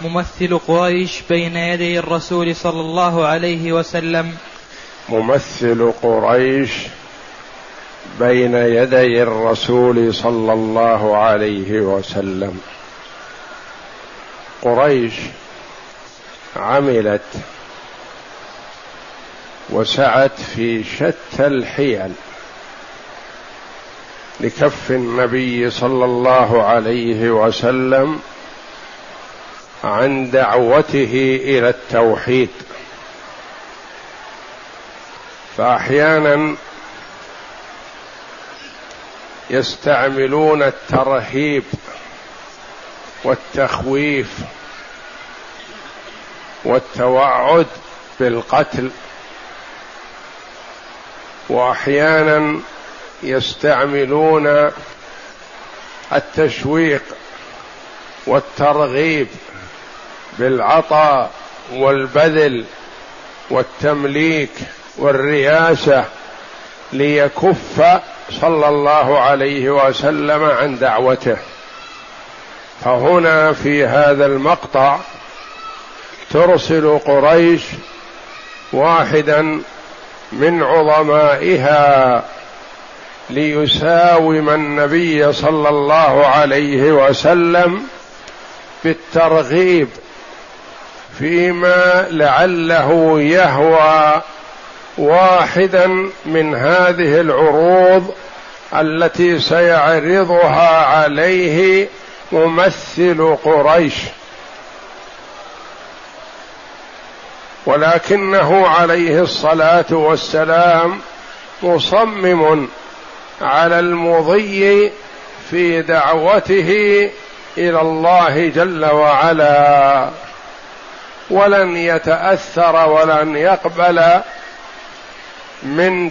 ممثل قريش بين يدي الرسول صلى الله عليه وسلم. ممثل قريش بين يدي الرسول صلى الله عليه وسلم. قريش عملت وسعت في شتى الحيل لكف النبي صلى الله عليه وسلم عن دعوته إلى التوحيد. فأحيانا يستعملون الترهيب والتخويف والتوعد بالقتل. وأحيانا يستعملون التشويق والترغيب بالعطاء والبذل والتمليك والرياسة ليكف صلى الله عليه وسلم عن دعوته. فهنا في هذا المقطع ترسل قريش واحدا من عظمائها ليساوم النبي صلى الله عليه وسلم بالترغيب فيما لعله يهوى واحدا من هذه العروض التي سيعرضها عليه ممثل قريش. ولكنه عليه الصلاة والسلام مصمم على المضي في دعوته إلى الله جل وعلا. ولن يتأثر ولن يقبل من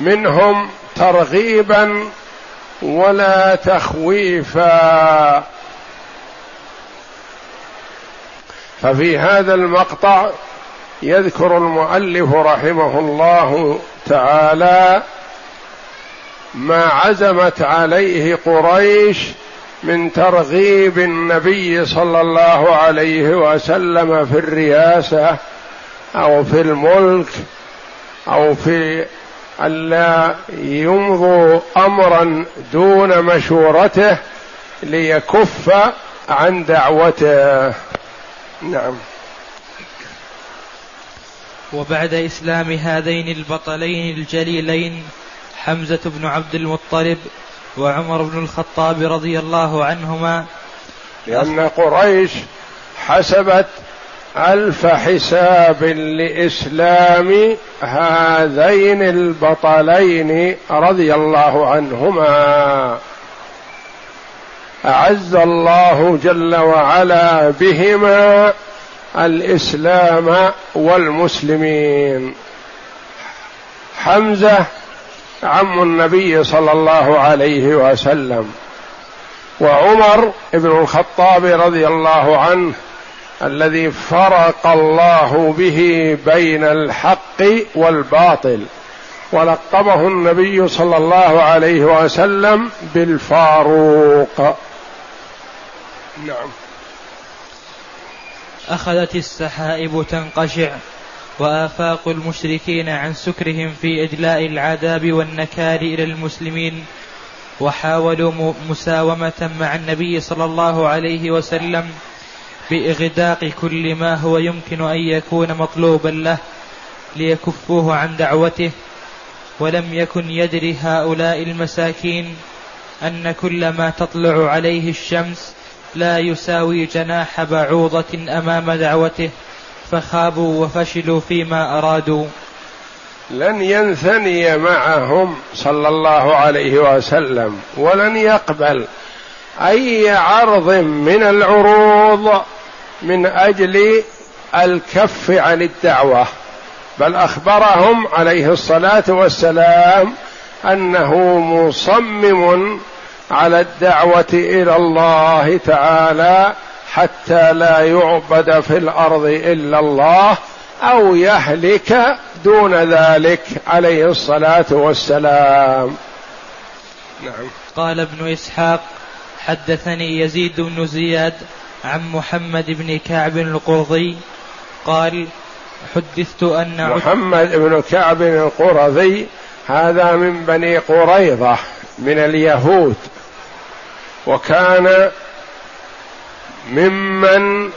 منهم ترغيبا ولا تخويفا. ففي هذا المقطع يذكر المؤلف رحمه الله تعالى ما عزمت عليه قريش من ترغيب النبي صلى الله عليه وسلم في الرياسة أو في الملك أو في الا يمضوا أمرا دون مشورته ليكف عن دعوته. نعم. وبعد إسلام هذين البطلين الجليلين حمزة بن عبد المطلب وعمر بن الخطاب رضي الله عنهما. لأن قريش حسبت ألف حساب لإسلام هذين البطلين رضي الله عنهما. أعز الله جل وعلا بهما الإسلام والمسلمين. حمزة عم النبي صلى الله عليه وسلم. وعمر بن الخطاب رضي الله عنه الذي فرق الله به بين الحق والباطل. ولقبه النبي صلى الله عليه وسلم بالفاروق. نعم. أخذت السحائب تنقشع. وآفاق المشركين عن سكرهم في اجلاء العذاب والنكال إلى المسلمين وحاولوا مساومة مع النبي صلى الله عليه وسلم بإغداق كل ما هو يمكن أن يكون مطلوبا له ليكفوه عن دعوته. ولم يكن يدري هؤلاء المساكين أن كل ما تطلع عليه الشمس لا يساوي جناح بعوضة أمام دعوته. فخابوا وفشلوا فيما أرادوا. لن ينثني معهم صلى الله عليه وسلم ولن يقبل أي عرض من العروض من أجل الكف عن الدعوة. بل أخبرهم عليه الصلاة والسلام أنه مصمم على الدعوة إلى الله تعالى حتى لا يعبد في الأرض إلا الله أو يهلك دون ذلك عليه الصلاة والسلام. نعم. قال ابن إسحاق حدثني يزيد بن زياد عن محمد بن كعب القرظي قال حدثت أن محمد بن كعب القرظي هذا من بني قريظة من اليهود وكان ممن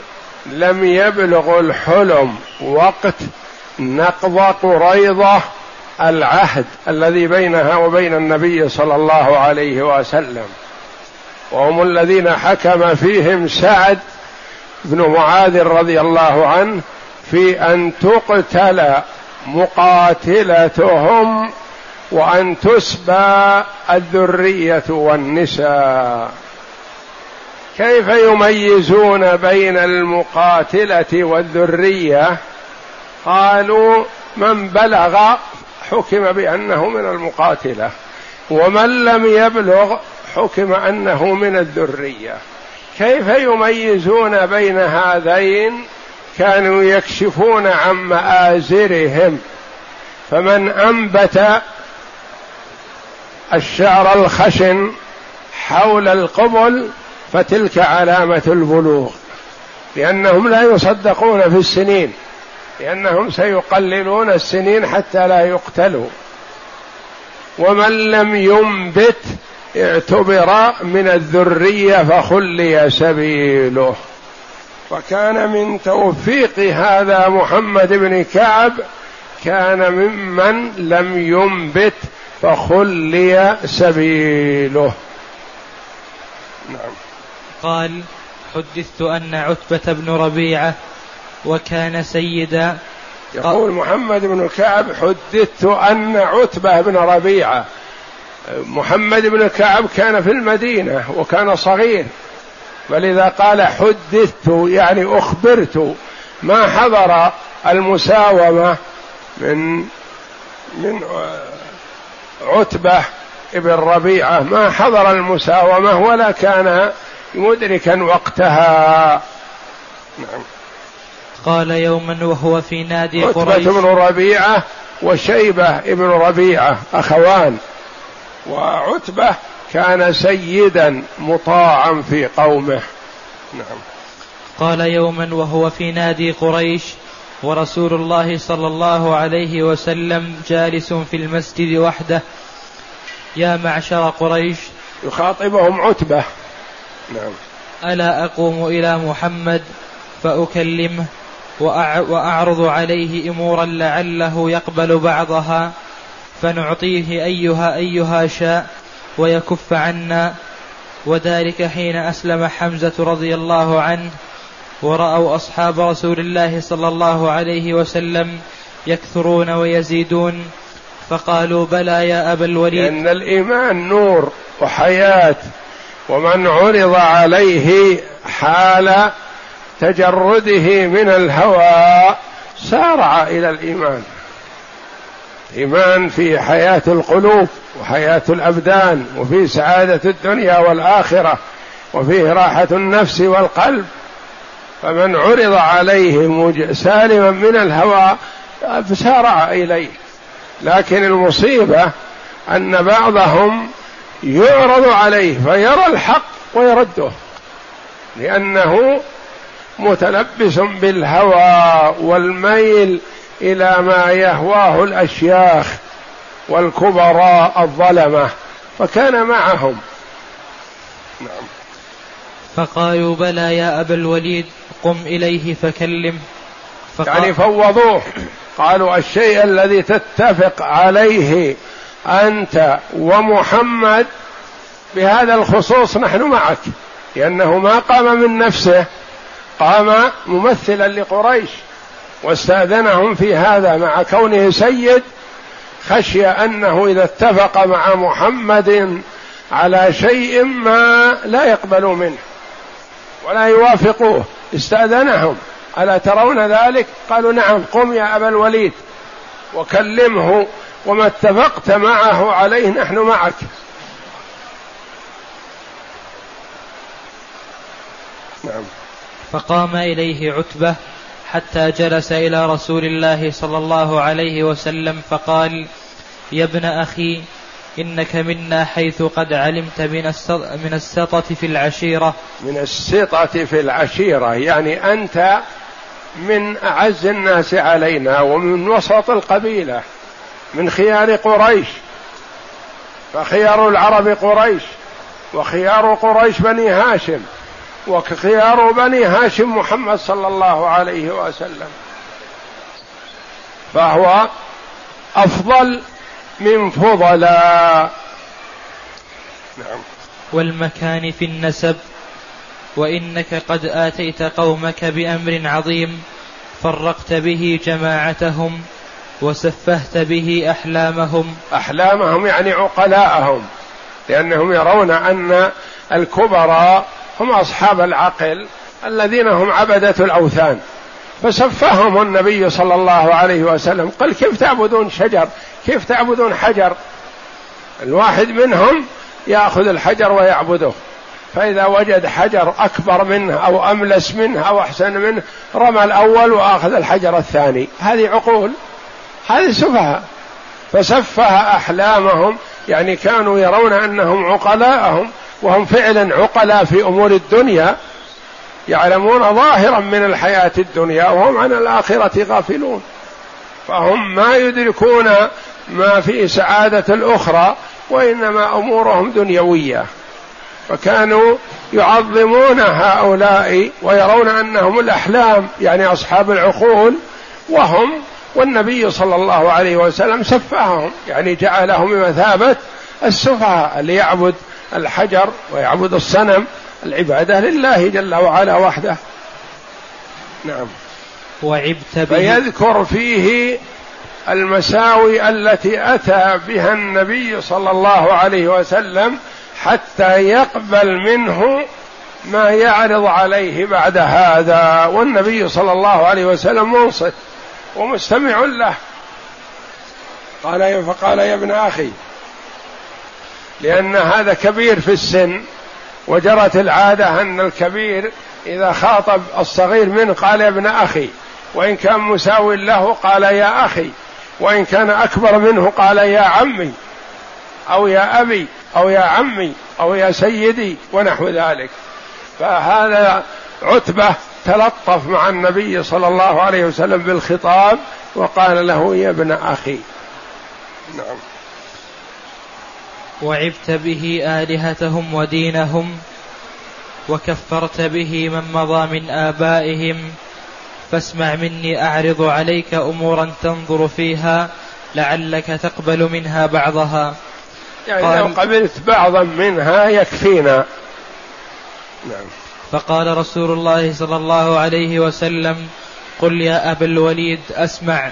لم يبلغ الحلم وقت نقض قريظة العهد الذي بينها وبين النبي صلى الله عليه وسلم. وهم الذين حكم فيهم سعد بن معاذ رضي الله عنه في أن تقتل مقاتلتهم وأن تسبى الذرية والنساء. كيف يميزون بين المقاتلة والذرية؟ قالوا من بلغ حكم بأنه من المقاتلة ومن لم يبلغ حكم أنه من الذرية. كيف يميزون بين هذين؟ كانوا يكشفون عن مآزرهم. فمن أنبت الشعر الخشن حول القبل فتلك علامة البلوغ لأنهم لا يصدقون في السنين لأنهم سيقللون السنين حتى لا يقتلوا. ومن لم ينبت اعتبر من الذرية فخلي سبيله. وكان من توفيق هذا محمد بن كعب كان ممن لم ينبت فخلي سبيله. نعم. قال حدثت أن عتبة بن ربيعة وكان سيدا. يقول محمد بن كعب حدثت أن عتبة بن ربيعة. محمد بن كعب كان في المدينة وكان صغير فلذا قال حدثت يعني أخبرت ما حضر المساومة من من عتبة ابن ربيعة. ما حضر المساومة ولا كان مدركا وقتها. نعم. قال يوما وهو في نادي عتبة قريش. بن ربيعة وشيبة ابن ربيعة أخوان. وعتبة كان سيدا مطاعا في قومه. نعم. قال يوما وهو في نادي قريش ورسول الله صلى الله عليه وسلم جالس في المسجد وحده. يا معشر قريش. يخاطبهم عتبة. نعم. ألا أقوم إلى محمد فأكلمه وأعرض عليه إمورا لعله يقبل بعضها فنعطيه أيها أيها شاء ويكف عنا. وذلك حين أسلم حمزة رضي الله عنه ورأوا أصحاب رسول الله صلى الله عليه وسلم يكثرون ويزيدون فقالوا بلى يا أبا الوليد. لأن الإيمان نور وحياة. ومن عرض عليه حال تجرده من الهوى سارع إلى الإيمان. إيمان في حياة القلوب وحياة الأبدان وفي سعادة الدنيا والآخرة وفيه راحة النفس والقلب. فمن عرض عليه سالما من الهوى فسارع إليه. لكن المصيبة أن بعضهم يعرض عليه فيرى الحق ويرده. لأنه متلبس بالهوى والميل إلى ما يهواه الأشياخ والكبراء الظلمة فكان معهم. نعم. فقالوا بلى يا أبا الوليد قم إليه فكلم. فقال يعني فوضوه. قالوا الشيء الذي تتفق عليه أنت ومحمد بهذا الخصوص نحن معك لأنه ما قام من نفسه قام ممثلا لقريش واستأذنهم في هذا مع كونه سيد خشي أنه إذا اتفق مع محمد على شيء ما لا يقبلوا منه ولا يوافقوه استأذنهم. ألا ترون ذلك؟ قالوا نعم قم يا أبا الوليد وكلمه وما اتفقت معه عليه نحن معك. نعم. فقام إليه عتبة حتى جلس إلى رسول الله صلى الله عليه وسلم فقال يا ابن أخي إنك منا حيث قد علمت من من السطة في العشيرة. من السطة في العشيرة يعني أنت من أعز الناس علينا ومن وسط القبيلة. من خيار قريش فخيار العرب قريش وخيار قريش بني هاشم وخيار بني هاشم محمد صلى الله عليه وسلم. فهو أفضل من فضلاء. نعم. والمكان في النسب وإنك قد آتيت قومك بأمر عظيم فرقت به جماعتهم وسفهت به أحلامهم. أحلامهم يعني عقلاءهم لأنهم يرون أن الكبراء هم أصحاب العقل الذين هم عبدة الأوثان. فسفههم النبي صلى الله عليه وسلم قال كيف تعبدون شجر؟ كيف تعبدون حجر؟ الواحد منهم يأخذ الحجر ويعبده. فإذا وجد حجر أكبر منه أو أملس منه أو أحسن منه رمى الأول وأخذ الحجر الثاني. هذه عقول. هذه سفهاء فسفه أحلامهم يعني كانوا يرون أنهم عقلاءهم وهم فعلا عقلاء في أمور الدنيا يعلمون ظاهرا من الحياة الدنيا وهم عن الآخرة غافلون. فهم ما يدركون ما في سعادة الأخرى وإنما أمورهم دنيوية. فكانوا يعظمون هؤلاء ويرون أنهم الأحلام يعني أصحاب العقول وهم والنبي صلى الله عليه وسلم سفههم يعني جعلهم بمثابه السفهاء اللي يعبد الحجر ويعبد الصنم العبادة لله جل وعلا وحده. نعم. وعبت به. فيذكر فيه المساوي التي أتى بها النبي صلى الله عليه وسلم حتى يقبل منه ما يعرض عليه بعد هذا والنبي صلى الله عليه وسلم منصت. ومستمع له. قال فقال يا ابن أخي لأن هذا كبير في السن وجرت العادة أن الكبير إذا خاطب الصغير منه قال يا ابن أخي وإن كان مساو له قال يا أخي وإن كان أكبر منه قال يا عمي أو يا أبي أو يا عمي أو يا سيدي ونحو ذلك. فهذا عتبة تلطف مع النبي صلى الله عليه وسلم بالخطاب وقال له يا ابن أخي. نعم. وعبت به آلهتهم ودينهم وكفرت به من مضى من آبائهم. فاسمع مني أعرض عليك أمورا تنظر فيها لعلك تقبل منها بعضها. يعني لو قبلت بعضا منها يكفينا. نعم. فقال رسول الله صلى الله عليه وسلم قل يا أبا الوليد أسمع.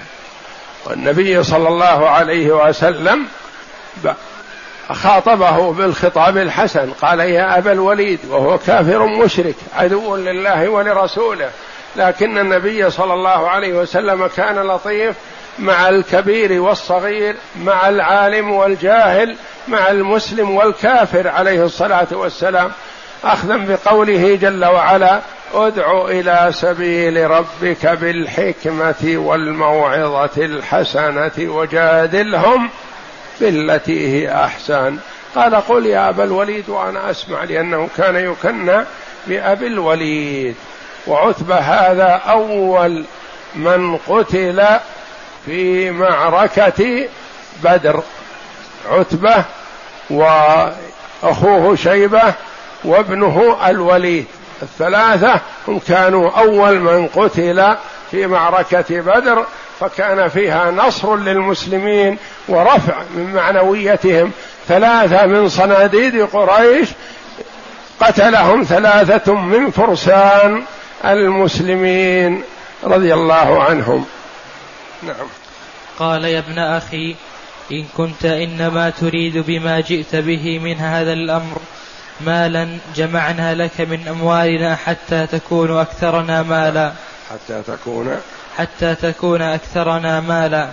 والنبي صلى الله عليه وسلم خاطبه بالخطاب الحسن قال يا أبا الوليد وهو كافر مشرك عدو لله ولرسوله لكن النبي صلى الله عليه وسلم كان لطيف مع الكبير والصغير مع العالم والجاهل مع المسلم والكافر عليه الصلاة والسلام. أخذا بقوله جل وعلا ادع إلى سبيل ربك بالحكمة والموعظة الحسنة وجادلهم بالتي هي أحسن. قال قل يا أبا الوليد وأنا أسمع لأنه كان يكنى بابي الوليد. وعتبه هذا أول من قتل في معركة بدر. عتبة وأخوه شيبة وابنه الوليد. الثلاثة هم كانوا أول من قتل في معركة بدر فكان فيها نصر للمسلمين ورفع من معنويتهم. ثلاثة من صناديد قريش قتلهم ثلاثة من فرسان المسلمين رضي الله عنهم. نعم. قال يا ابن أخي إن كنت إنما تريد بما جئت به من هذا الأمر مالا جمعنا لك من أموالنا حتى تكون أكثرنا مالا. حتى تكون. حتى تكون أكثرنا مالا.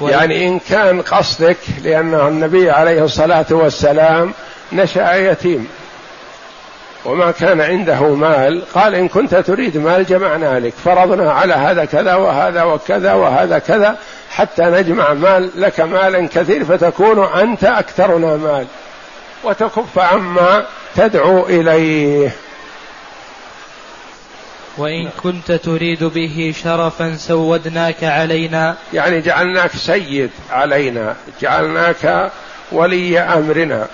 يعني إن كان قصدك لأنه النبي عليه الصلاة والسلام نشأ يتيم. وما كان عنده مال قال إن كنت تريد مال جمعنا لك. فرضنا على هذا كذا وهذا وكذا وهذا كذا حتى نجمع مال لك مالا كثير فتكون أنت أكثرنا مال. وتكف عما تدعو إليه. وإن كنت تريد به شرفا سودناك علينا. يعني جعلناك سيد علينا جعلناك ولي أمرنا.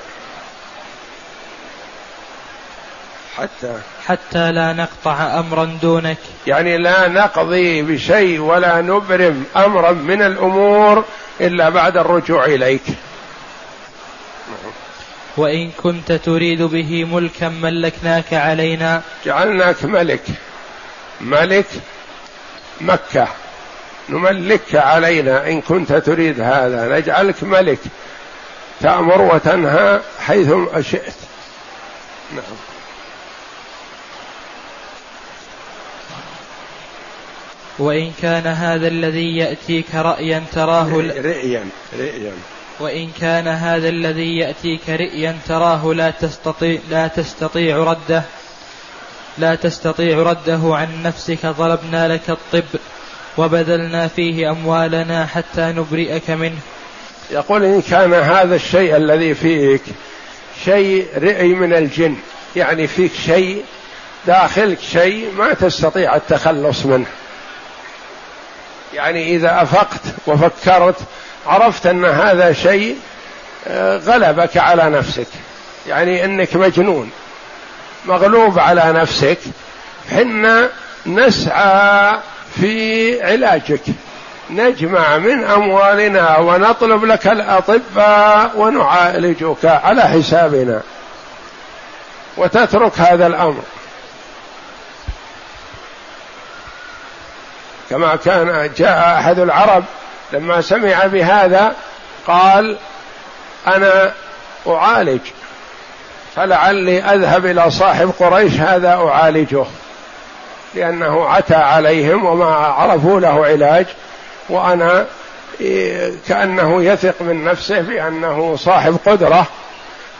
حتى حتى لا نقطع امرا دونك. يعني لا نقضي بشيء ولا نبرم امرا من الأمور إلا بعد الرجوع إليك. وإن كنت تريد به ملكا ملكناك علينا. جعلناك ملك. ملك مكة. نملكك علينا. إن كنت تريد هذا نجعلك ملك. تأمر وتنهى حيث شئت. نعم. وإن كان هذا الذي يأتيك رأيا تراه رئيا رئيا وإن كان هذا الذي يأتيك رئيا تراه لا تستطيع لا تستطيع رده. لا تستطيع رده عن نفسك. ضربنا لك الطب وبذلنا فيه أموالنا حتى نبرئك منه. يقول إن كان هذا الشيء الذي فيك شيء رئي من الجن. يعني فيك شيء داخلك شيء ما تستطيع التخلص منه. يعني إذا أفقت وفكرت عرفت أن هذا شيء آه، غلبك على نفسك. يعني إنك مجنون. مغلوب على نفسك. حنا نسعى في علاجك. نجمع من أموالنا ونطلب لك الأطباء ونعالجك على حسابنا. وتترك هذا الأمر. كما كان جاء أحد العرب لما سمع بهذا قال أنا أعالج فلعلي أذهب إلى صاحب قريش هذا أعالجه لأنه عتى عليهم وما عرفوا له علاج وأنا كأنه يثق من نفسه بأنه صاحب قدرة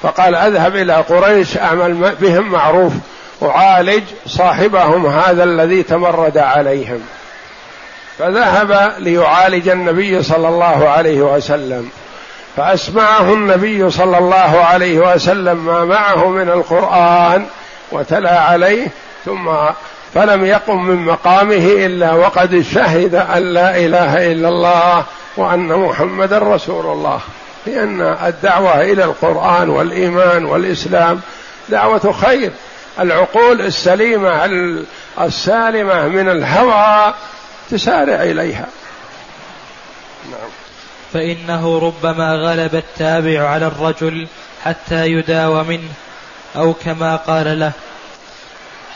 فقال أذهب إلى قريش أعمل بهم معروف أعالج صاحبهم هذا الذي تمرد عليهم. فذهب ليعالج النبي صلى الله عليه وسلم. فأسمعه النبي صلى الله عليه وسلم ما معه من القرآن وتلا عليه ثم فلم يقم من مقامه إلا وقد شهد أن لا إله إلا الله وأن محمدا رسول الله. لأن الدعوة إلى القرآن والإيمان والإسلام دعوة خير. العقول السليمة السالمة من الهوى تسارع إليها. نعم. فإنه ربما غلب التابع على الرجل حتى يداوى منه أو كما قال له.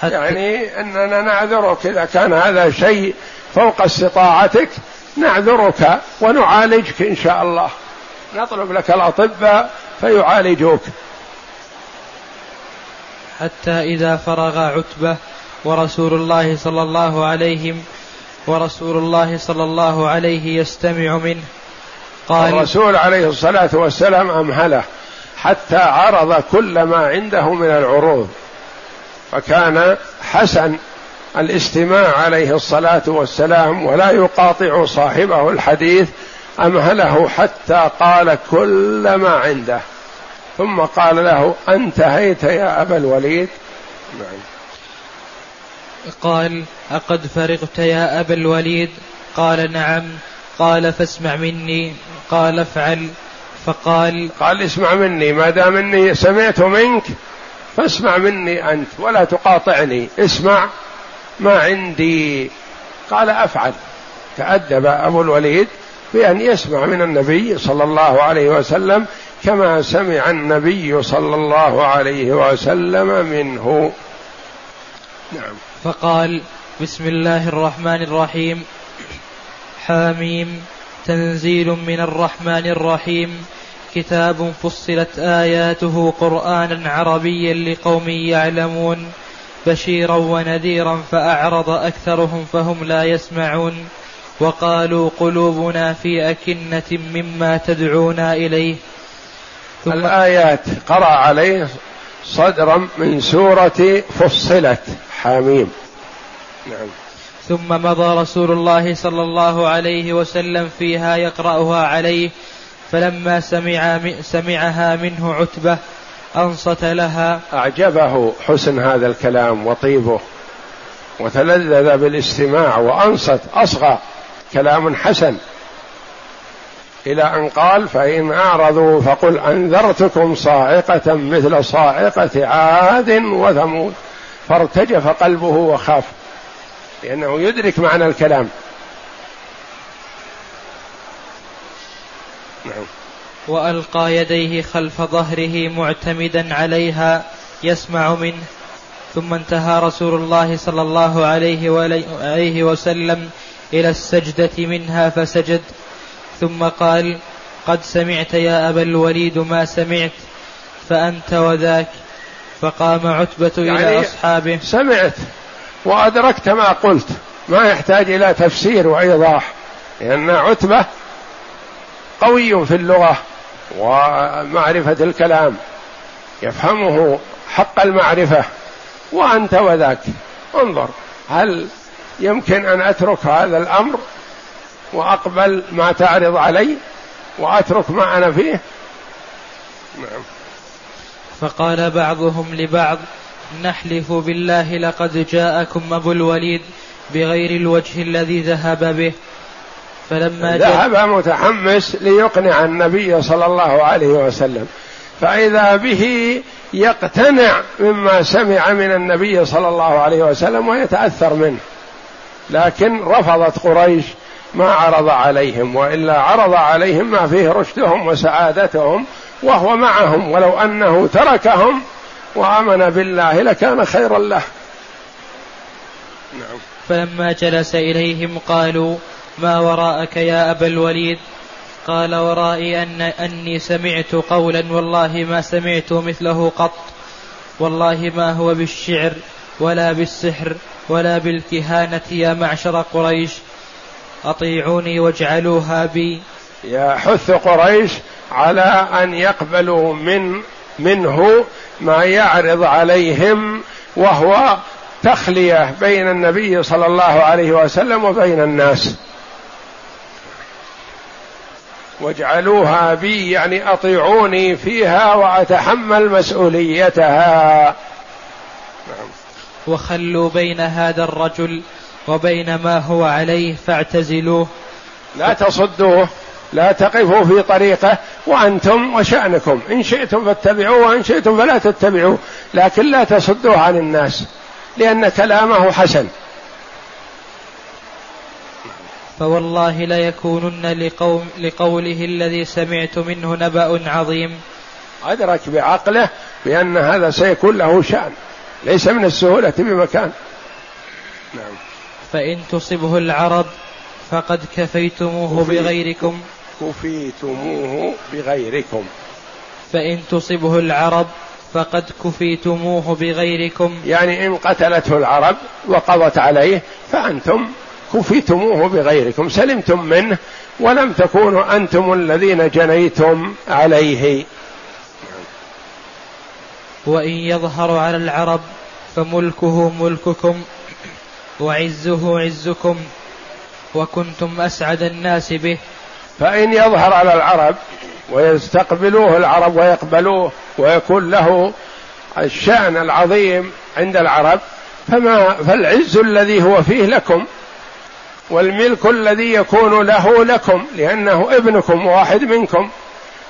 حتى يعني أننا نعذرك إذا كان هذا شيء فوق استطاعتك نعذرك ونعالجك إن شاء الله. نطلب لك الأطباء فيعالجوك. حتى إذا فرغ عتبة ورسول الله صلى الله عليه ورسول الله صلى الله عليه يستمع منه. قال الرسول عليه الصلاة والسلام أمهله حتى عرض كل ما عنده من العروض فكان حسن الاستماع عليه الصلاة والسلام ولا يقاطع صاحبه الحديث أمهله حتى قال كل ما عنده ثم قال له أنتهيت يا أبا الوليد. نعم. قال أقد فرغت يا أبا الوليد؟ قال نعم. قال فاسمع مني. قال افعل. فقال قال اسمع مني. ما دام إني سمعت منك فاسمع مني أنت ولا تقاطعني. اسمع ما عندي. قال أفعل. تأدب أبو الوليد بأن يسمع من النبي صلى الله عليه وسلم كما سمع النبي صلى الله عليه وسلم منه. نعم. فقال بسم الله الرحمن الرحيم حاميم. تنزيل من الرحمن الرحيم. كتاب فصلت آياته قرآنا عربيا لقوم يعلمون. بشيرا ونذيرا فأعرض أكثرهم فهم لا يسمعون. وقالوا قلوبنا في أكنة مما تدعونا إليه. ثم الآيات قرأ عليه صدرا من سورة فصلت. حاميم. نعم. ثم مضى رسول الله صلى الله عليه وسلم فيها يقرأها عليه فلما سمع سمعها منه عتبة أنصت لها. أعجبه حسن هذا الكلام وطيبه وتلذذ بالاستماع وأنصت أصغى. كلام حسن. إلى أن قال فإن أعرضوا فقل أنذرتكم صاعقة مثل صاعقة عاد وثمود. فارتجف قلبه وخاف. لأنه يدرك معنى الكلام. نعم. وألقى يديه خلف ظهره معتمدا عليها يسمع منه. ثم انتهى رسول الله صلى الله عليه وسلم إلى السجدة منها فسجد. ثم قال قد سمعت يا أبا الوليد ما سمعت فأنت وذاك. فقام عتبة يعني إلى أصحابه. سمعت وأدركت ما قلت. ما يحتاج إلى تفسير وإيضاح لأن عتبة قوي في اللغة ومعرفة الكلام. يفهمه حق المعرفة. وأنت وذاك. انظر هل يمكن أن أترك هذا الأمر وأقبل ما تعرض علي وأترك ما أنا فيه؟ نعم. فقال بعضهم لبعض نحلف بالله لقد جاءكم أبو الوليد بغير الوجه الذي ذهب به. فلما ذهب متحمس ليقنع النبي صلى الله عليه وسلم. فإذا به يقتنع مما سمع من النبي صلى الله عليه وسلم ويتأثر منه. لكن رفضت قريش ما عرض عليهم وإلا عرض عليهم ما فيه رشدهم وسعادتهم وهو معهم ولو أنه تركهم وآمن بالله لكان خيرا له. نعم. فلما جلس إليهم قالوا ما وراءك يا أبا الوليد؟ قال ورائي أن أني سمعت قولا والله ما سمعت مثله قط. والله ما هو بالشعر ولا بالسحر ولا بالكهانة يا معشر قريش. أطيعوني واجعلوها بي. يحث قريش على أن يقبلوا من منه ما يعرض عليهم وهو تخلية بين النبي صلى الله عليه وسلم وبين الناس. واجعلوها بي يعني أطيعوني فيها وأتحمل مسؤوليتها. نعم. وخلوا بين هذا الرجل وبين ما هو عليه فاعتزلوه. لا تصدوه. لا تقفوا في طريقه وأنتم وشانكم إن شئتم فاتبعوه وإن شئتم فلا تتبعوه لكن لا تصدوه عن الناس لأن كلامه حسن. فوالله ليكونن لقوم لقوله الذي سمعت منه نبأ عظيم. أدرك بعقله بأن هذا سيكون له شأن ليس من السهولة بمكان. نعم. فإن تصبه العرب فقد كفيتموه بغيركم. كفيتموه بغيركم. فإن تصبه العرب فقد كفيتموه بغيركم. يعني إن قتلته العرب وقضت عليه فأنتم كفيتموه بغيركم. سلمتم منه ولم تكونوا أنتم الذين جنيتم عليه. وإن يظهر على العرب فملكه ملككم وعزه عزكم. وكنتم أسعد الناس به. فإن يظهر على العرب ويستقبلوه العرب ويقبلوه ويكون له الشأن العظيم عند العرب فما فالعز الذي هو فيه لكم والملك الذي يكون له لكم لأنه ابنكم واحد منكم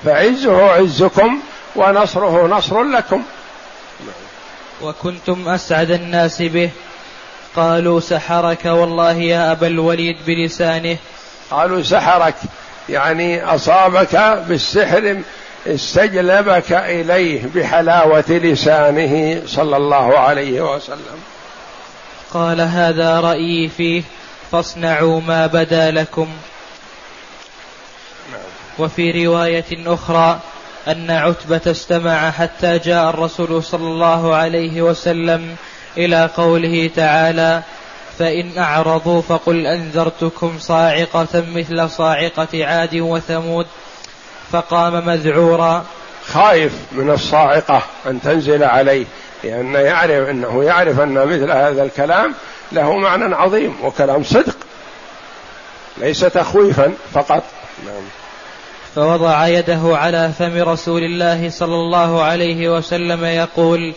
فعزه عزكم ونصره نصر لكم. وكنتم أسعد الناس به. قالوا سحرك والله يا أبا الوليد بلسانه. قالوا سحرك يعني أصابك بالسحر استجلبك إليه بحلاوة لسانه صلى الله عليه وسلم. قال هذا رأيي فيه فاصنعوا ما بدا لكم. وفي رواية أخرى أن عتبة استمع حتى جاء الرسول صلى الله عليه وسلم إلى قوله تعالى فإن أعرضوا فقل أنذرتكم صاعقة مثل صاعقة عاد وثمود فقام مذعورا. خايف من الصاعقة أن تنزل عليه لأنه يعرف أنه يعرف أن مثل هذا الكلام له معنى عظيم وكلام صدق ليس تخويفا فقط. نعم. فوضع يده على فم رسول الله صلى الله عليه وسلم يقول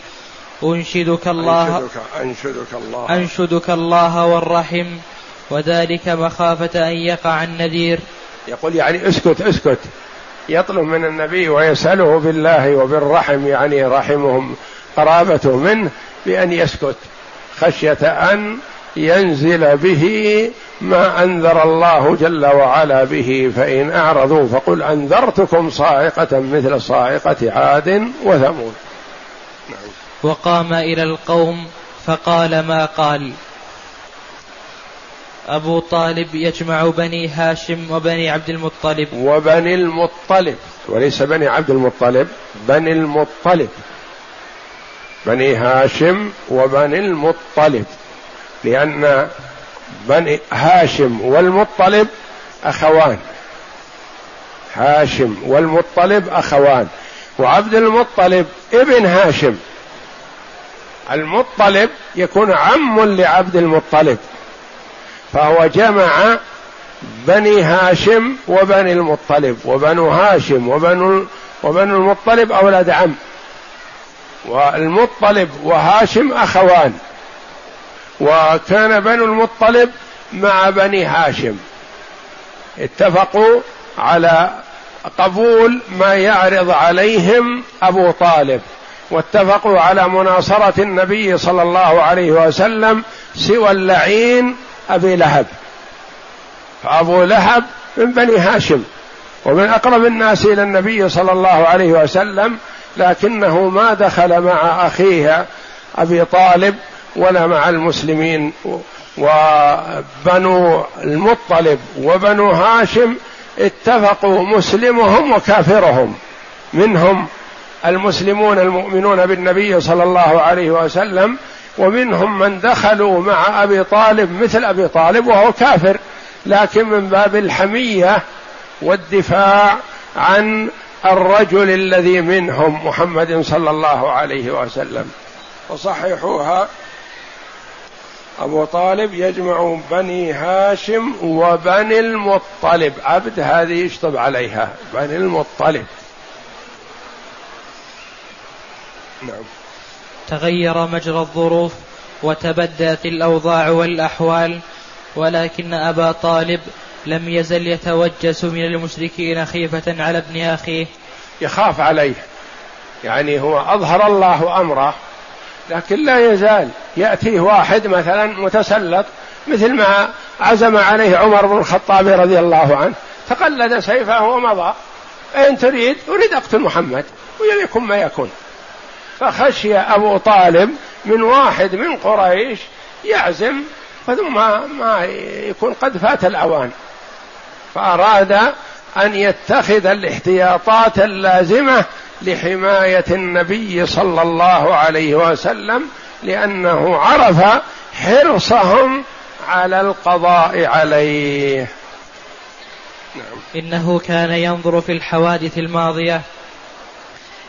أنشدك الله. أنشدك, أنشدك الله. أنشدك الله والرحم. وذلك مخافة أن يقع النذير. يقول يعني اسكت اسكت. يطلب من النبي ويسأله بالله وبالرحم يعني رحمهم قرابته منه بأن يسكت. خشية أن ينزل به ما أنذر الله جل وعلا به. فإن أعرضوا فقل أنذرتكم صاعقة مثل صاعقة عاد وثمود. نعم. وقام إلى القوم فقال ما قال؟ أبو طالب يجمع بني هاشم وبني عبد المطلب. وبني المطلب. وليس بني عبد المطلب بني المطلب. بني هاشم وبني المطلب. لأن بني هاشم والمطلب أخوان. هاشم والمطلب أخوان. وعبد المطلب ابن هاشم. المطلب يكون عم لعبد المطلب فهو جمع بني هاشم وبني المطلب وبنو هاشم وبنو وبنو المطلب أولاد عم والمطلب وهاشم أخوان وكان بنو المطلب مع بني هاشم. اتفقوا على قبول ما يعرض عليهم أبو طالب. واتفقوا على مناصرة النبي صلى الله عليه وسلم سوى اللعين أبي لهب. فأبو لهب من بني هاشم ومن أقرب الناس إلى النبي صلى الله عليه وسلم لكنه ما دخل مع أخيه أبي طالب ولا مع المسلمين وبنو المطلب وبنو هاشم اتفقوا مسلمهم وكافرهم منهم المسلمون المؤمنون بالنبي صلى الله عليه وسلم ومنهم من دخلوا مع أبي طالب مثل أبي طالب وهو كافر. لكن من باب الحمية والدفاع عن الرجل الذي منهم محمد صلى الله عليه وسلم. وصححوها أبو طالب يجمع بني هاشم وبني المطلب. عبد هذه يشطب عليها بني المطلب. نعم. تغير مجرى الظروف وتبدت الأوضاع والأحوال ولكن أبا طالب لم يزل يتوجس من المشركين خيفة على ابن أخيه. يخاف عليه. يعني هو أظهر الله أمره لكن لا يزال يأتيه واحد مثلا متسلط مثل ما عزم عليه عمر بن الخطاب رضي الله عنه. تقلد سيفه ومضى. أين تريد؟ أريد أقتل محمد ويكن ما يكون فخشي أبو طالب من واحد من قريش يعزم ثم ما يكون قد فات الأوان فأراد أن يتخذ الاحتياطات اللازمة لحماية النبي صلى الله عليه وسلم لأنه عرف حرصهم على القضاء عليه نعم. إنه كان ينظر في الحوادث الماضية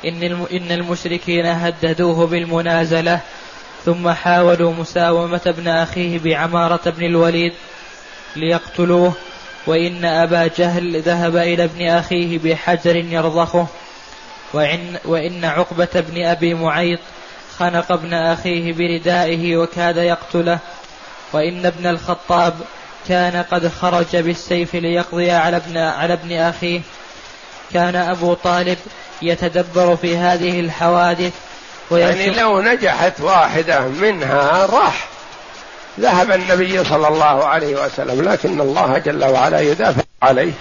إن, المشركين هددوه بالمنازلة ثم حاولوا مساومة ابن أخيه بعمارة بن الوليد ليقتلوه وإن أبا جهل ذهب إلى ابن أخيه بحجر يرضخه وإن, وإن عقبة بن أبي معيط خنق ابن أخيه بردائه وكاد يقتله وإن ابن الخطاب كان قد خرج بالسيف ليقضي على ابن, على ابن أخيه كان أبو طالب يتدبر في هذه الحوادث يعني لو نجحت واحدة منها راح. ذهب النبي صلى الله عليه وسلم لكن الله جل وعلا يدافع عليه.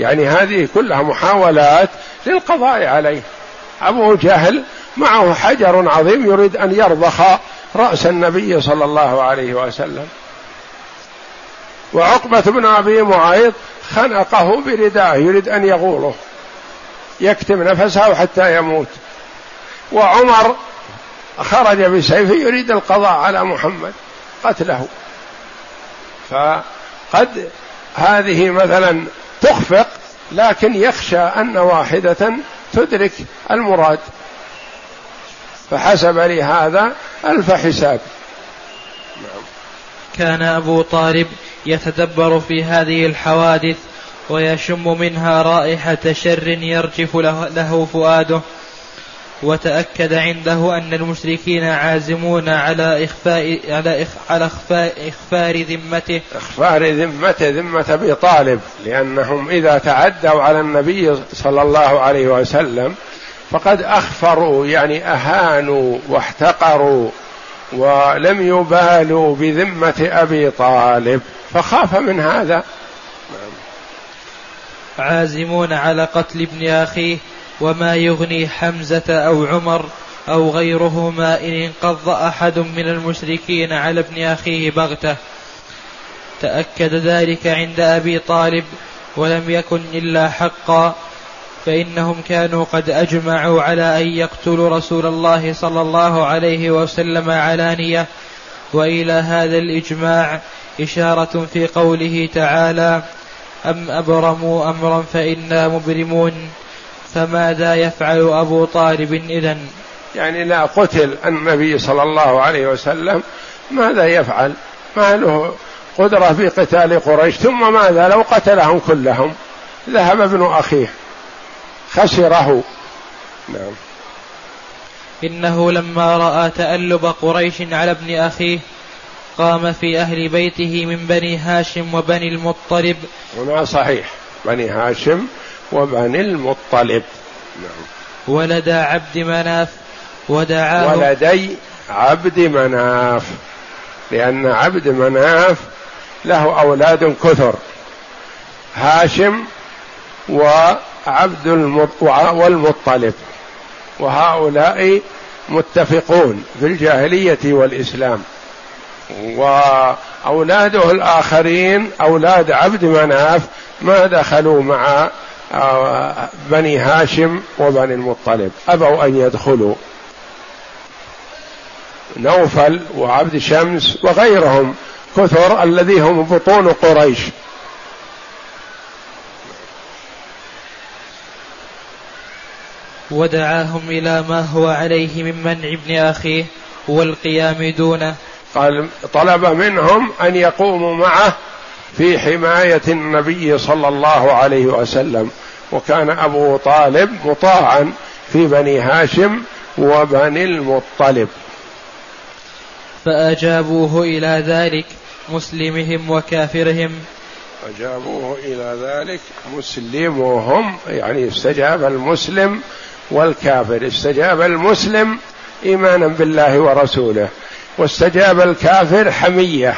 يعني هذه كلها محاولات للقضاء عليه. أبو جهل معه حجر عظيم يريد أن يرضخ رأس النبي صلى الله عليه وسلم. وعقبة بن أبي معيط خنقه برداءه يريد أن يغوله يكتم نفسه حتى يموت. وعمر خرج بسيفه يريد القضاء على محمد قتله. فقد هذه مثلا تخفق لكن يخشى أن واحدة تدرك المراد. فحسب لهذا ألف حساب. كان أبو طالب يتدبر في هذه الحوادث ويشم منها رائحة شر يرجف له, فؤاده. وتأكد عنده أن المشركين عازمون على إخفاء على على إخفاء إخفار ذمته. إخفار ذمته ذمة أبي طالب لأنهم إذا تعدوا على النبي صلى الله عليه وسلم فقد أخفروا يعني أهانوا واحتقروا ولم يبالوا بذمة أبي طالب. فخاف من هذا. عازمون على قتل ابن أخيه وما يغني حمزة أو عمر أو غيرهما إن انقض أحد من المشركين على ابن أخيه بغتة. تأكد ذلك عند أبي طالب ولم يكن إلا حقا فإنهم كانوا قد أجمعوا على أن يقتلوا رسول الله صلى الله عليه وسلم علانية وإلى هذا الإجماع إشارة في قوله تعالى أم أبرموا أمرا فإنا مبرمون فماذا يفعل أبو طالب إذا؟ يعني لا قتل النبي صلى الله عليه وسلم ماذا يفعل؟ ما له قدرة في قتال قريش ثم ماذا؟ لو قتلهم كلهم ذهب ابن أخيه خسره. نعم. إنه لما رأى تألب قريش على ابن أخيه قام في أهل بيته من بني هاشم وبني المطلب. هنا صحيح. بني هاشم وبني المطلب. نعم. ولد عبد مناف ودعاه ولدي عبد مناف. لأن عبد مناف له أولاد كثر. هاشم وعبد والمطلب. وهؤلاء متفقون في الجاهلية والإسلام. وأولاده الآخرين أولاد عبد مناف ما دخلوا مع آه، بني هاشم وبني المطلب. أبوا أن يدخلوا. نوفل وعبد شمس وغيرهم كثر الذي هم بطون قريش. ودعاهم إلى ما هو عليه من منع ابن أخيه والقيام دونه. قال طلب منهم أن يقوموا معه في حماية النبي صلى الله عليه وسلم. وكان أبو طالب مطاعا في بني هاشم وبني المطلب. فأجابوه إلى ذلك مسلمهم وكافرهم. أجابوه إلى ذلك مسلمهم يعني استجاب المسلم والكافر. استجاب المسلم إيمانا بالله ورسوله. واستجاب الكافر حمية.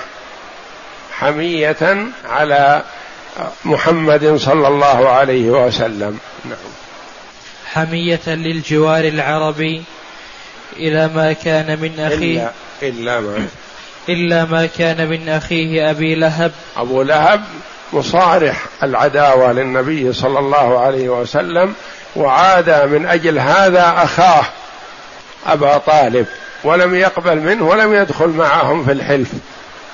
حمية على محمد صلى الله عليه وسلم. نعم. حمية للجوار العربي إلى ما كان من أخيه. إلا, إلا ما إلا ما كان من أخيه أبي لهب. أبو لهب مصارح العداوة للنبي صلى الله عليه وسلم وعاد من أجل هذا أخاه أبا طالب. ولم يقبل منه ولم يدخل معهم في الحلف.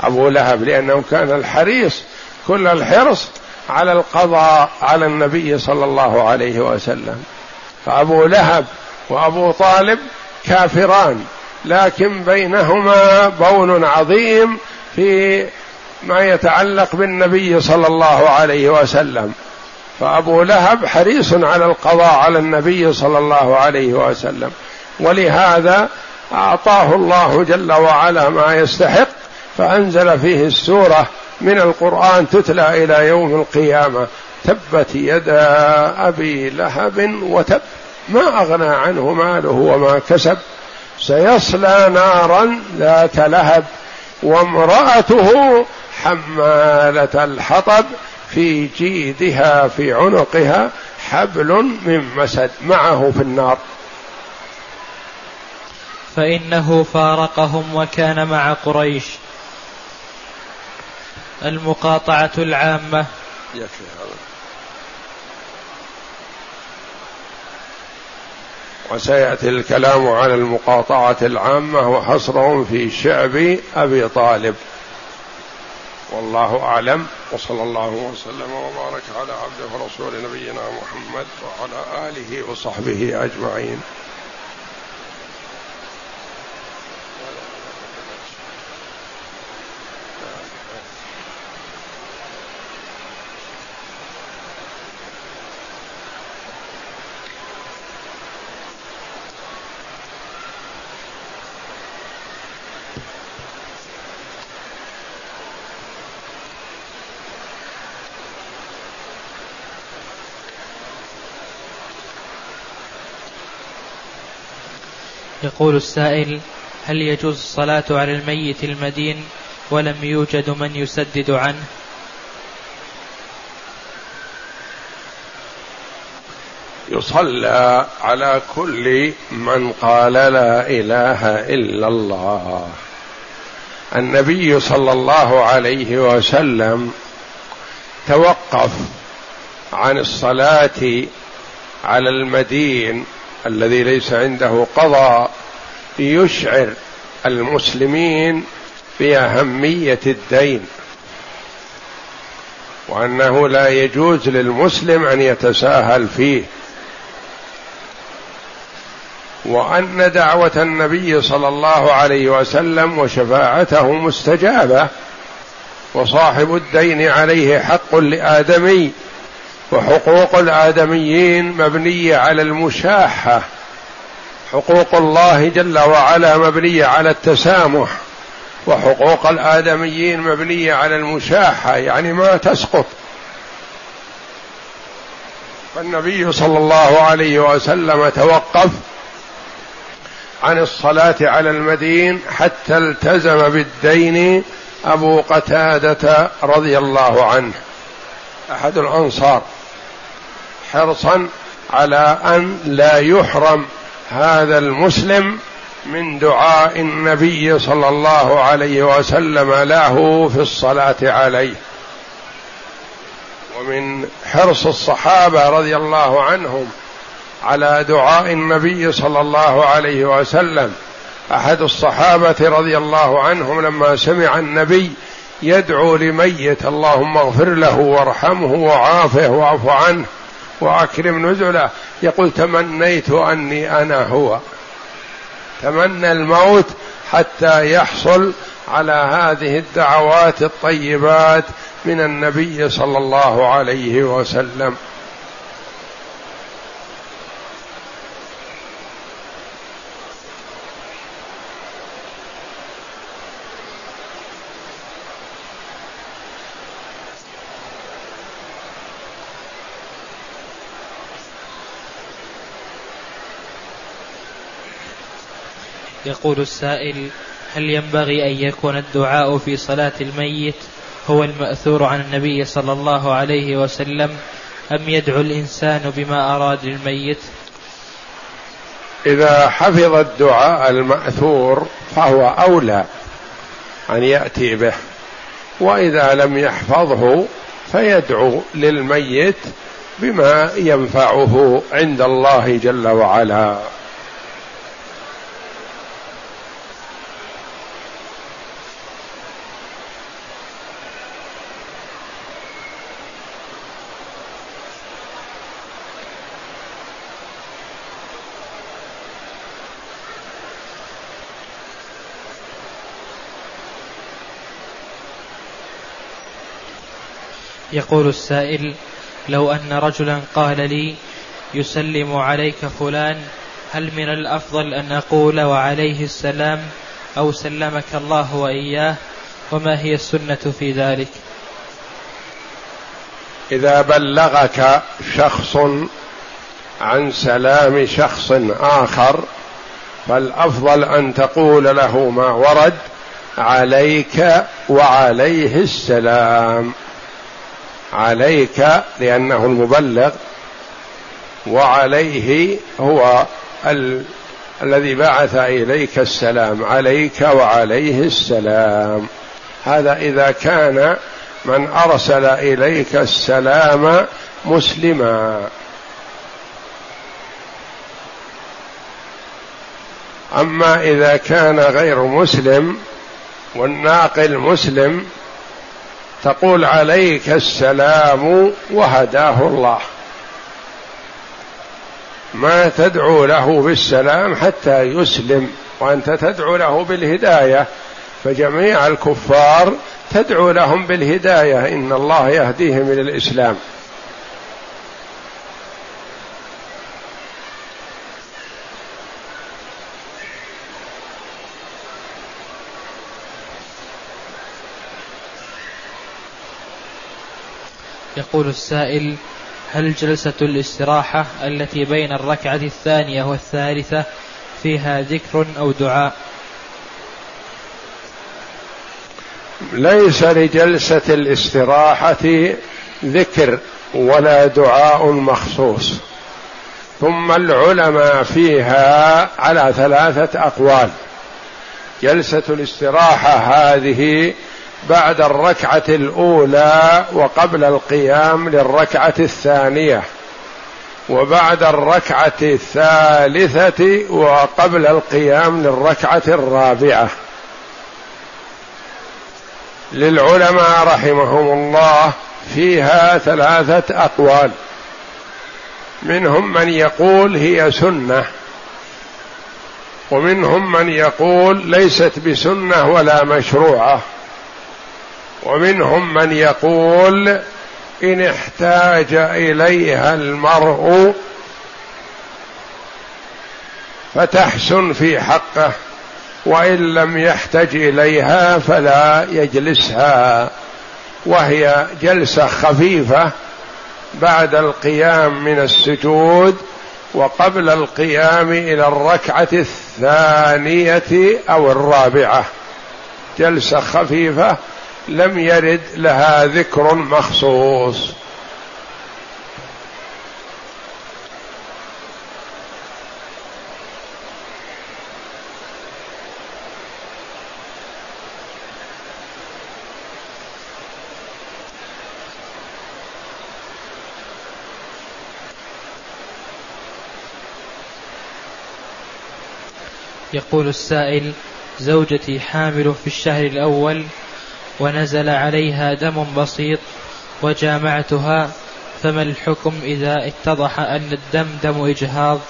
أبو لهب لأنه كان الحريص كل الحرص على القضاء على النبي صلى الله عليه وسلم. فأبو لهب وأبو طالب كافران لكن بينهما بون عظيم في ما يتعلق بالنبي صلى الله عليه وسلم. فأبو لهب حريص على القضاء على النبي صلى الله عليه وسلم. ولهذا أعطاه الله جل وعلا ما يستحق فأنزل فيه السورة من القرآن تتلى إلى يوم القيامة. تبت يدا أبي لهب وتب. ما أغنى عنه ماله وما كسب. سيصلى نارا ذات لهب وامرأته حمالة الحطب في جيدها في عنقها حبل من مسد. معه في النار. فإنه فارقهم وكان مع قريش. المقاطعة العامة. يكفي هذا. وسيأتي الكلام على المقاطعة العامة وحصرهم في شعب أبي طالب. والله أعلم. وصلى الله وسلم وبارك على عبده ورسول نبينا محمد وعلى آله وصحبه أجمعين. يقول السائل هل يجوز الصلاة على الميت المدين ولم يوجد من يسدد عنه؟ يصلى على كل من قال لا إله إلا الله. النبي صلى الله عليه وسلم توقف عن الصلاة على المدين الذي ليس عنده قضاء يشعر المسلمين باهميه الدين وأنه لا يجوز للمسلم أن يتساهل فيه وأن دعوة النبي صلى الله عليه وسلم وشفاعته مستجابة وصاحب الدين عليه حق لآدمي وحقوق الآدميين مبنية على المشاحة. حقوق الله جل وعلا مبنية على التسامح وحقوق الآدميين مبنية على المشاحه يعني ما تسقط. فالنبي صلى الله عليه وسلم توقف عن الصلاة على المدين حتى التزم بالدين أبو قتادة رضي الله عنه. أحد الأنصار حرصا على أن لا يحرم هذا المسلم من دعاء النبي صلى الله عليه وسلم له في الصلاة عليه. ومن حرص الصحابة رضي الله عنهم على دعاء النبي صلى الله عليه وسلم. أحد الصحابة رضي الله عنهم لما سمع النبي يدعو لميت اللهم اغفر له وارحمه وعافه واعف عنه. واكرم نزله. يقول تمنيت أني أنا هو. تمنى الموت حتى يحصل على هذه الدعوات الطيبات من النبي صلى الله عليه وسلم. يقول السائل هل ينبغي أن يكون الدعاء في صلاة الميت هو المأثور عن النبي صلى الله عليه وسلم أم يدعو الإنسان بما أراد للميت؟ إذا حفظ الدعاء المأثور فهو أولى أن يأتي به وإذا لم يحفظه فيدعو للميت بما ينفعه عند الله جل وعلا. يقول السائل لو أن رجلا قال لي يسلم عليك فلان هل من الأفضل أن أقول وعليه السلام أو سلمك الله وإياه؟ وما هي السنة في ذلك؟ إذا بلغك شخص عن سلام شخص آخر فالأفضل أن تقول له ما ورد عليك وعليه السلام. عليك لأنه المبلغ وعليه هو ال... الذي بعث إليك السلام عليك وعليه السلام. هذا إذا كان من أرسل إليك السلام مسلما. أما إذا كان غير مسلم والناقل مسلم تقول عليك السلام وهداه الله. ما تدعو له بالسلام حتى يسلم وأنت تدعو له بالهداية. فجميع الكفار تدعو لهم بالهداية إن الله يهديهم إلى الإسلام. يقول السائل هل جلسة الاستراحة التي بين الركعة الثانية والثالثة فيها ذكر أو دعاء؟ ليس لجلسة الاستراحة ذكر ولا دعاء مخصوص ثم العلماء فيها على ثلاثة أقوال. جلسة الاستراحة هذه بعد الركعة الأولى وقبل القيام للركعة الثانية وبعد الركعة الثالثة وقبل القيام للركعة الرابعة. للعلماء رحمهم الله فيها ثلاثة أقوال. منهم من يقول هي سنة ومنهم من يقول ليست بسنة ولا مشروعة. ومنهم من يقول إن احتاج إليها المرء فتحسن في حقه وإن لم يحتج إليها فلا يجلسها. وهي جلسة خفيفة بعد القيام من السجود وقبل القيام إلى الركعة الثانية أو الرابعة. جلسة خفيفة لم يرد لها ذكر مخصوص. يقول السائل زوجتي حامل في الشهر الأول ونزل عليها دم بسيط وجامعتها فما الحكم إذا اتضح أن الدم دم إجهاض؟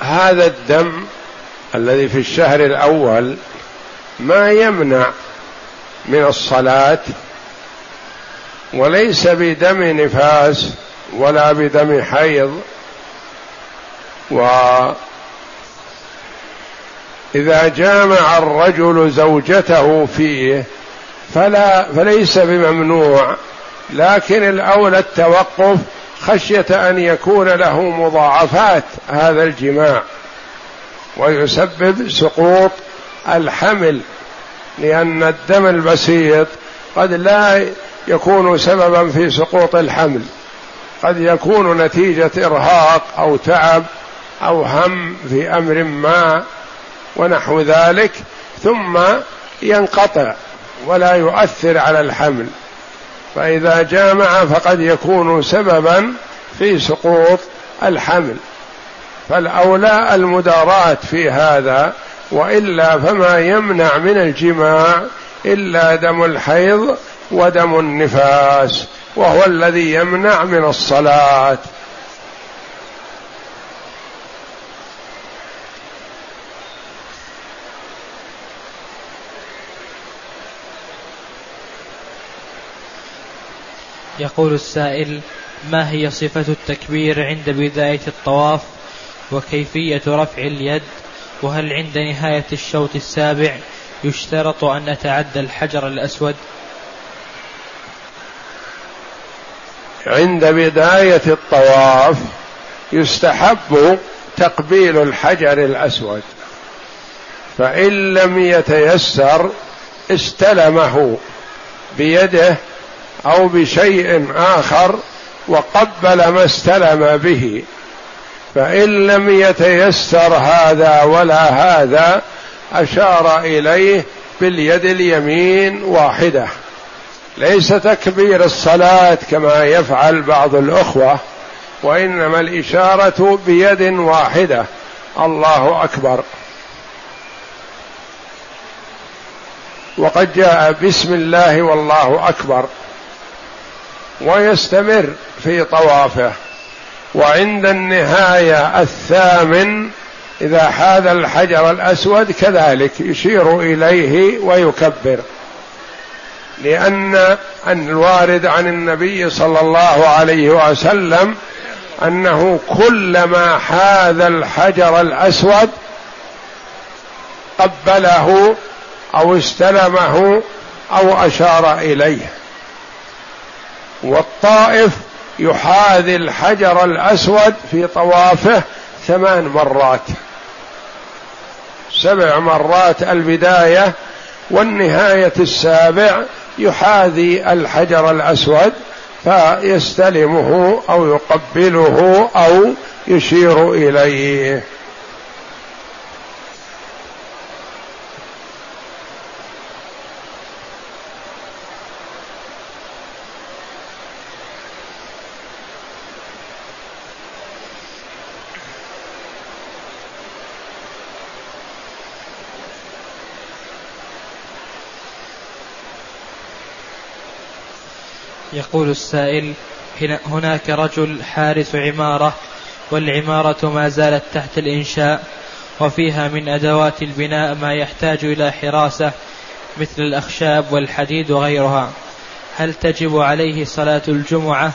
هذا الدم الذي في الشهر الأول ما يمنع من الصلاة وليس بدم نفاس ولا بدم حيض و إذا جامع الرجل زوجته فيه فلا فليس بممنوع لكن الأولى التوقف خشية أن يكون له مضاعفات هذا الجماع ويسبب سقوط الحمل لأن الدم البسيط قد لا يكون سببا في سقوط الحمل قد يكون نتيجة إرهاق أو تعب أو هم في أمر ما ونحو ذلك ثم ينقطع ولا يؤثر على الحمل. فإذا جامع فقد يكون سببا في سقوط الحمل. فالأولى المداراة في هذا وإلا فما يمنع من الجماع إلا دم الحيض ودم النفاس وهو الذي يمنع من الصلاة. يقول السائل ما هي صفة التكبير عند بداية الطواف وكيفية رفع اليد؟ وهل عند نهاية الشوط السابع يشترط أن نتعدى الحجر الأسود؟ عند بداية الطواف يستحب تقبيل الحجر الأسود فإن لم يتيسر استلمه بيده أو بشيء آخر وقبل ما استلم به. فإن لم يتيسر هذا ولا هذا أشار إليه باليد اليمين واحدة. ليس تكبير الصلاة كما يفعل بعض الأخوة وإنما الإشارة بيد واحدة. الله أكبر. وقد جاء بسم الله والله أكبر. ويستمر في طوافه. وعند النهاية الثامن إذا حاذ الحجر الأسود كذلك يشير إليه ويكبر. لأن الوارد عن النبي صلى الله عليه وسلم أنه كلما حاذ الحجر الأسود قبله أو استلمه أو أشار إليه. والطائف يحاذي الحجر الأسود في طوافه ثمان مرات. سبع مرات البداية والنهاية السابع يحاذي الحجر الأسود فيستلمه أو يقبله أو يشير إليه. يقول السائل هناك رجل حارس عمارة والعمارة ما زالت تحت الإنشاء وفيها من أدوات البناء ما يحتاج إلى حراسة مثل الأخشاب والحديد وغيرها. هل تجب عليه صلاة الجمعة؟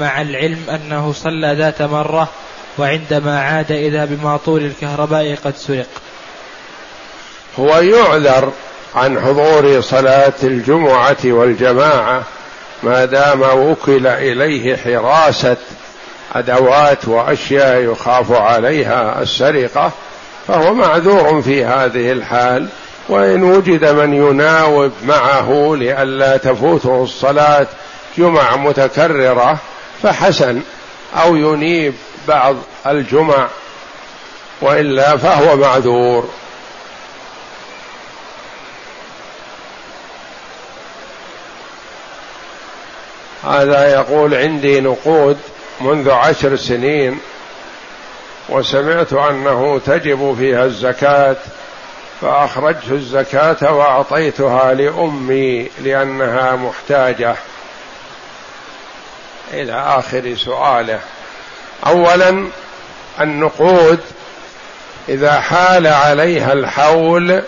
مع العلم أنه صلى ذات مرة وعندما عاد إذا بماطور الكهرباء قد سرق. هو يعذر عن حضور صلاة الجمعة والجماعة ما دام وكل إليه حراسة أدوات وأشياء يخاف عليها السرقة فهو معذور في هذه الحال وإن وجد من يناوب معه لئلا تفوته الصلاة جمع متكررة فحسن أو ينيب بعض الجمع وإلا فهو معذور. هذا يقول عندي نقود منذ عشر سنين وسمعت أنه تجب فيها الزكاة فأخرجت الزكاة وأعطيتها لأمي لأنها محتاجة. إلى آخر سؤاله. اولا النقود إذا حال عليها الحول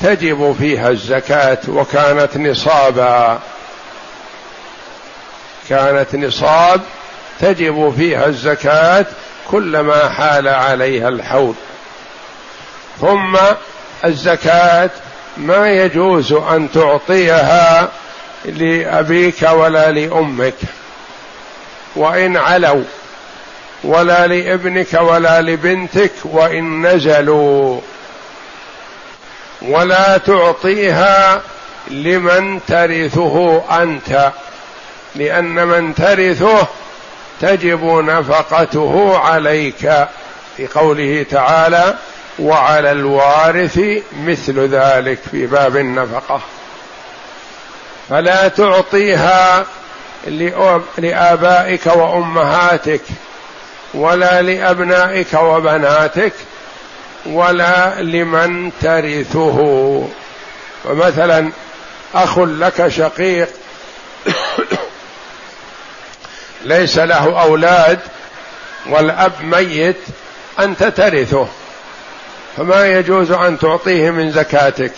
تجب فيها الزكاة وكانت نصابا. كانت نصاب تجب فيها الزكاة كلما حال عليها الحول. ثم الزكاة ما يجوز أن تعطيها لأبيك ولا لأمك. وإن علوا ولا لابنك ولا لبنتك وإن نزلوا. ولا تعطيها لمن ترثه أنت. لأن من ترثه تجب نفقته عليك. في قوله تعالى وعلى الوارث مثل ذلك في باب النفقة. فلا تعطيها لآبائك وأمهاتك ولا لأبنائك وبناتك ولا لمن ترثه. ومثلا أخ لك شقيق ليس له أولاد والأب ميت أنت ترثه. فما يجوز أن تعطيه من زكاتك.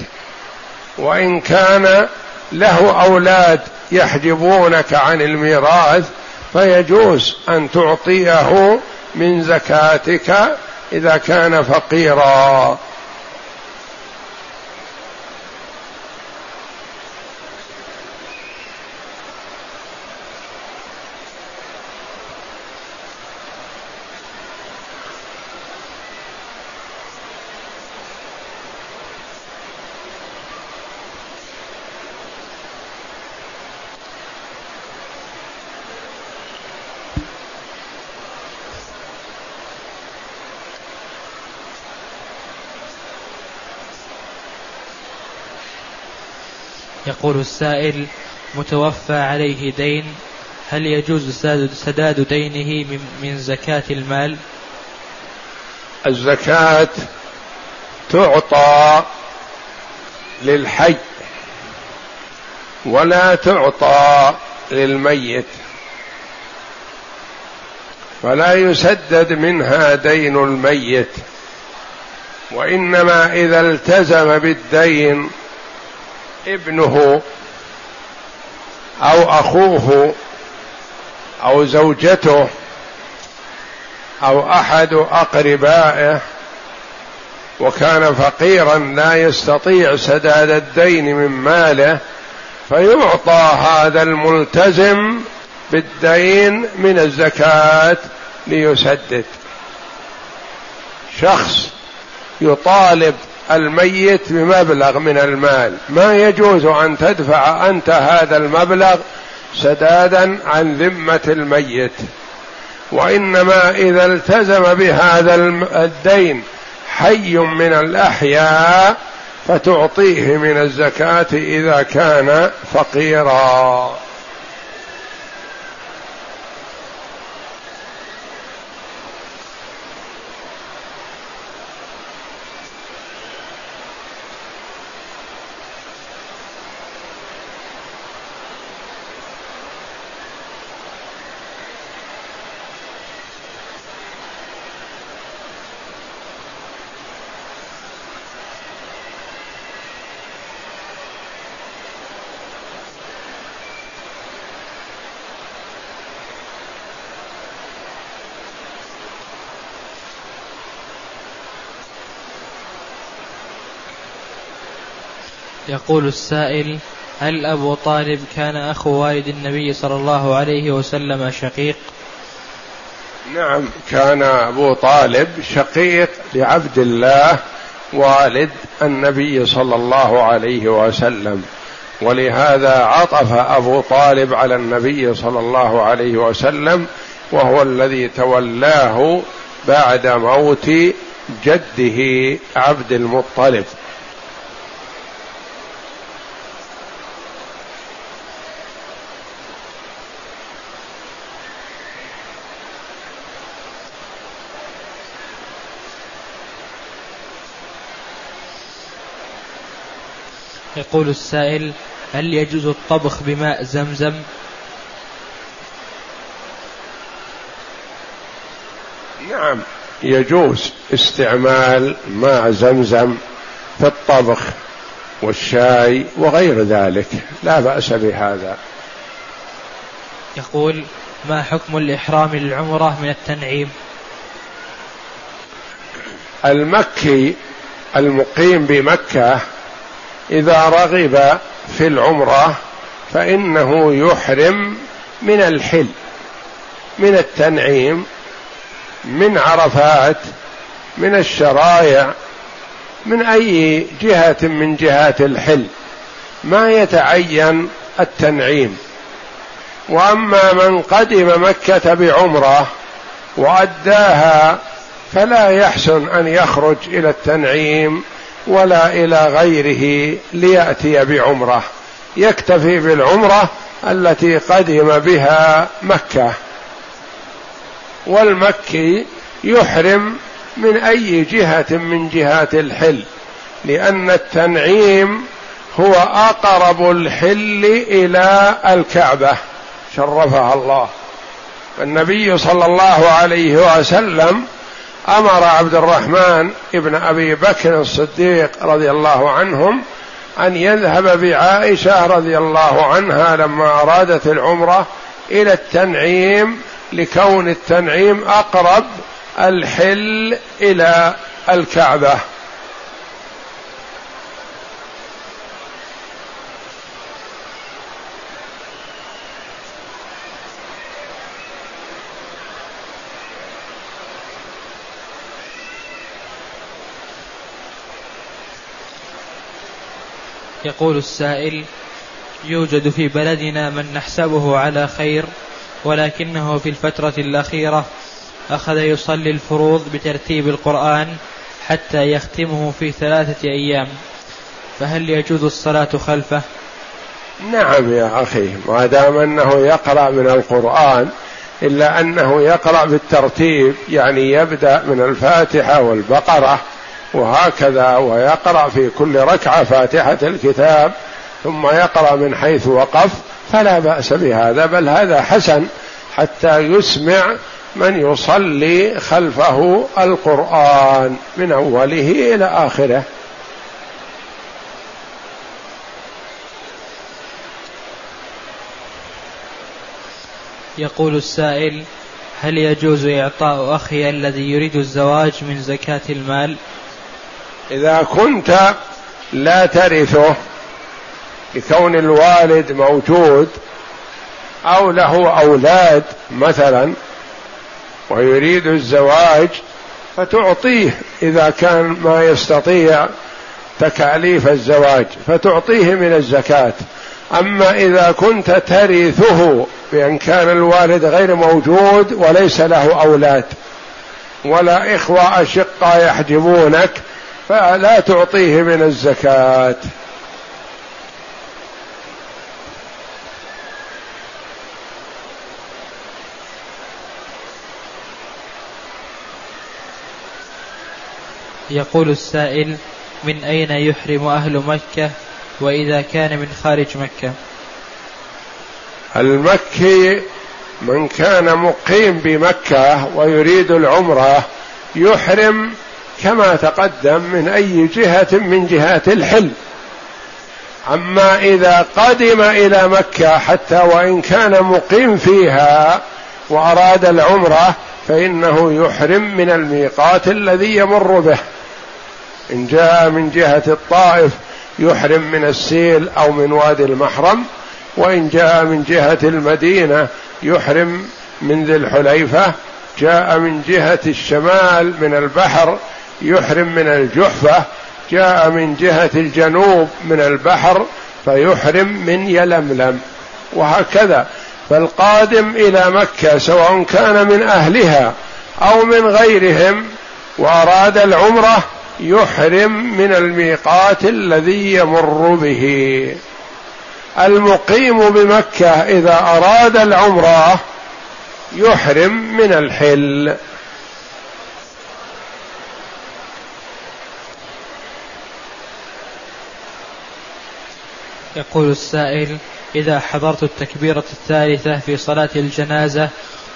وإن كان له أولاد يحجبونك عن الميراث فيجوز أن تعطيه من زكاتك إذا كان فقيرا. يقول السائل متوفى عليه دين هل يجوز سداد دينه من زكاة المال؟ الزكاة تعطى للحي ولا تعطى للميت. فلا يسدد منها دين الميت وإنما إذا التزم بالدين ابنه أو أخوه أو زوجته أو أحد أقربائه وكان فقيرا لا يستطيع سداد الدين من ماله فيعطى هذا الملتزم بالدين من الزكاة ليسدد. شخص يطالب الميت بمبلغ من المال. ما يجوز أن تدفع أنت هذا المبلغ سدادا عن ذمة الميت. وإنما إذا التزم بهذا الدين حي من الأحياء فتعطيه من الزكاة إذا كان فقيرا. يقول السائل هل أبو طالب كان أخو والد النبي صلى الله عليه وسلم شقيق؟ نعم كان أبو طالب شقيق لعبد الله والد النبي صلى الله عليه وسلم. ولهذا عطف أبو طالب على النبي صلى الله عليه وسلم وهو الذي تولاه بعد موت جده عبد المطلب. يقول السائل هل يجوز الطبخ بماء زمزم؟ نعم يجوز استعمال ماء زمزم في الطبخ والشاي وغير ذلك لا بأس بهذا. يقول ما حكم الإحرام للعمرة من التنعيم؟ المكي المقيم بمكة إذا رغب في العمرة فإنه يحرم من الحل من التنعيم من عرفات من الشرايع من أي جهة من جهات الحل ما يتعين التنعيم. وأما من قدم مكة بعمرة وأداها فلا يحسن أن يخرج إلى التنعيم ولا إلى غيره ليأتي بعمرة. يكتفي بالعمرة التي قدم بها مكة. والمكي يحرم من أي جهة من جهات الحل لأن التنعيم هو أقرب الحل إلى الكعبة. شرفها الله. النبي صلى الله عليه وسلم أمر عبد الرحمن ابن أبي بكر الصديق رضي الله عنهم أن يذهب بعائشة رضي الله عنها لما أرادت العمرة إلى التنعيم لكون التنعيم أقرب الحل إلى الكعبة. يقول السائل يوجد في بلدنا من نحسبه على خير ولكنه في الفترة الأخيرة أخذ يصلي الفروض بترتيب القرآن حتى يختمه في ثلاثة أيام فهل يجوز الصلاة خلفه؟ نعم يا أخي ما دام أنه يقرأ من القرآن إلا أنه يقرأ بالترتيب يعني يبدأ من الفاتحة والبقرة وهكذا ويقرأ في كل ركعة فاتحة الكتاب ثم يقرأ من حيث وقف فلا بأس بهذا بل هذا حسن حتى يسمع من يصلي خلفه القرآن من أوله إلى آخره. يقول السائل هل يجوز إعطاء أخي الذي يريد الزواج من زكاة المال؟ إذا كنت لا ترثه لكون الوالد موجود أو له أولاد مثلا ويريد الزواج فتعطيه إذا كان ما يستطيع تكاليف الزواج فتعطيه من الزكاة. أما إذا كنت ترثه بأن كان الوالد غير موجود وليس له أولاد ولا إخوة أشقة يحجبونك فلا تعطيه من الزكاة. يقول السائل من أين يحرم أهل مكة وإذا كان من خارج مكة؟ المكي من كان مقيم بمكة ويريد العمرة يحرم كما تقدم من أي جهة من جهات الحل أما إذا قدم إلى مكة حتى وإن كان مقيم فيها وأراد العمرة فإنه يحرم من الميقات الذي يمر به. إن جاء من جهة الطائف يحرم من السيل أو من وادي المحرم وإن جاء من جهة المدينة يحرم من ذي الحليفة جاء من جهة الشمال من البحر يحرم من الجحفة جاء من جهة الجنوب من البحر فيحرم من يلملم وهكذا. فالقادم إلى مكة سواء كان من أهلها أو من غيرهم وأراد العمرة يحرم من الميقات الذي يمر به. المقيم بمكة إذا أراد العمرة يحرم من الحل. يقول السائل إذا حضرت التكبيرة الثالثة في صلاة الجنازة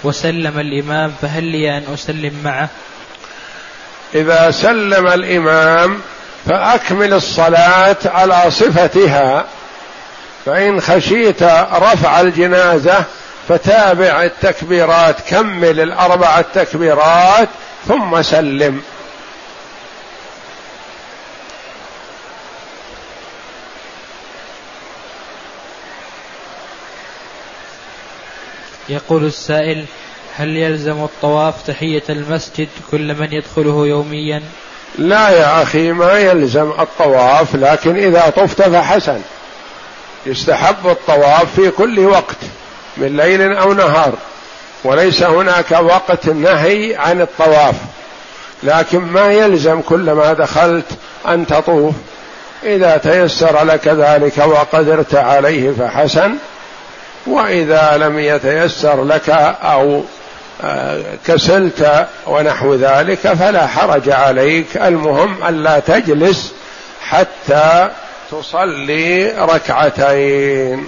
وسلم الإمام فهل لي أن أسلم معه؟ إذا سلم الإمام فأكمل الصلاة على صفتها فإن خشيت رفع الجنازة فتابع التكبيرات كمل الأربع التكبيرات ثم سلم يقول السائل هل يلزم الطواف تحية المسجد كل من يدخله يوميا؟ لا يا أخي ما يلزم الطواف لكن إذا طفت فحسن. يستحب الطواف في كل وقت من ليل أو نهار وليس هناك وقت نهي عن الطواف. لكن ما يلزم كلما دخلت أن تطوف. إذا تيسر لك ذلك وقدرت عليه فحسن وإذا لم يتيسر لك أو كسلت ونحو ذلك فلا حرج عليك. المهم الا تجلس حتى تصلي ركعتين.